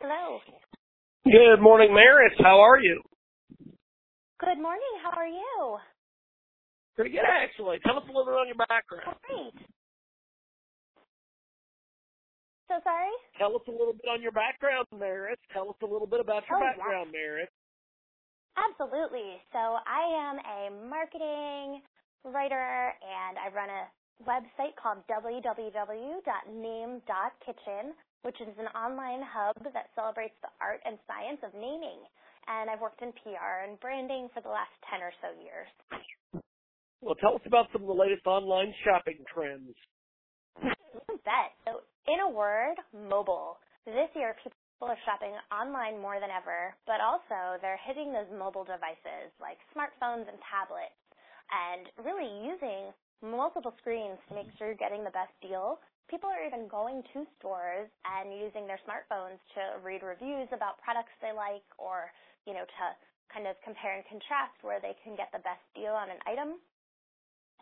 Hello. Good morning, Maris. How are you? Good morning. How are you? Pretty good, actually. Tell us a little bit on your background. Great. So sorry? Tell us a little bit on your background, Maris. Tell us a little bit about your Oh, background, Maris. Absolutely. So I am a marketing writer and I run a website called www.name.kitchen, which is an online hub that celebrates the art and science of naming. And I've worked in PR and branding for the last 10 or so years. Well, tell us about some of the latest online shopping trends. You bet. So, in a word, mobile. This year, people are shopping online more than ever, but also they're hitting those mobile devices like smartphones and tablets and really using multiple screens to make sure you're getting the best deal. People are even going to stores and using their smartphones to read reviews about products they like or, you know, to kind of compare and contrast where they can get the best deal on an item.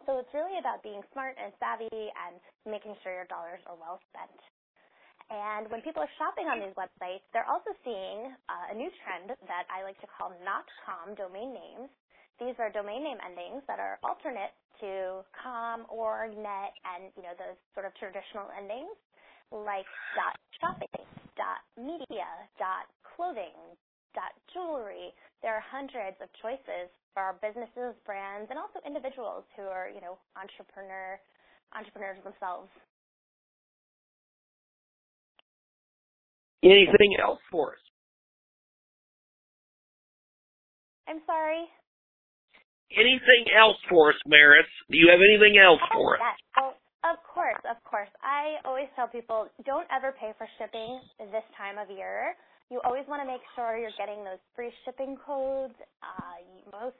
So it's really about being smart and savvy and making sure your dollars are well spent. And when people are shopping on these websites, they're also seeing uh, a new trend that I like to call .com domain names. These are domain name endings that are alternate to .com, .org, .net, and you know those sort of traditional endings like .shopping, .media, .clothing, .jewelry. There are hundreds of choices for our businesses, brands, and also individuals who are, you know, entrepreneur entrepreneurs themselves. Anything else for us? I'm sorry. Anything else for us, Maris? Do you have anything else Oh, for us? Well, of course, of course. I always tell people don't ever pay for shipping this time of year. You always want to make sure you're getting those free shipping codes. Uh, most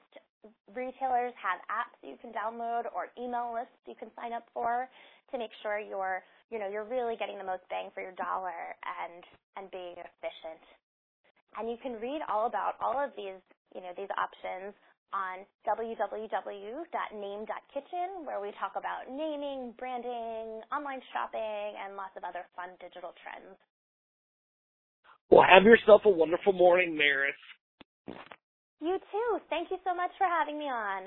retailers have apps you can download or email lists you can sign up for to make sure you're, you know, you're really getting the most bang for your dollar and and being efficient. And you can read all about all of these, you know, these options on www.name.kitchen where we talk about naming, branding, online shopping, and lots of other fun digital trends. Well, have yourself a wonderful morning, Maris. You too. Thank you so much for having me on.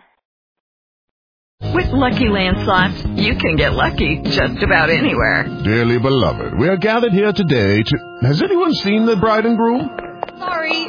With Lucky Land slots, you can get lucky just about anywhere. Dearly beloved, we are gathered here today to. Has anyone seen the bride and groom? Sorry,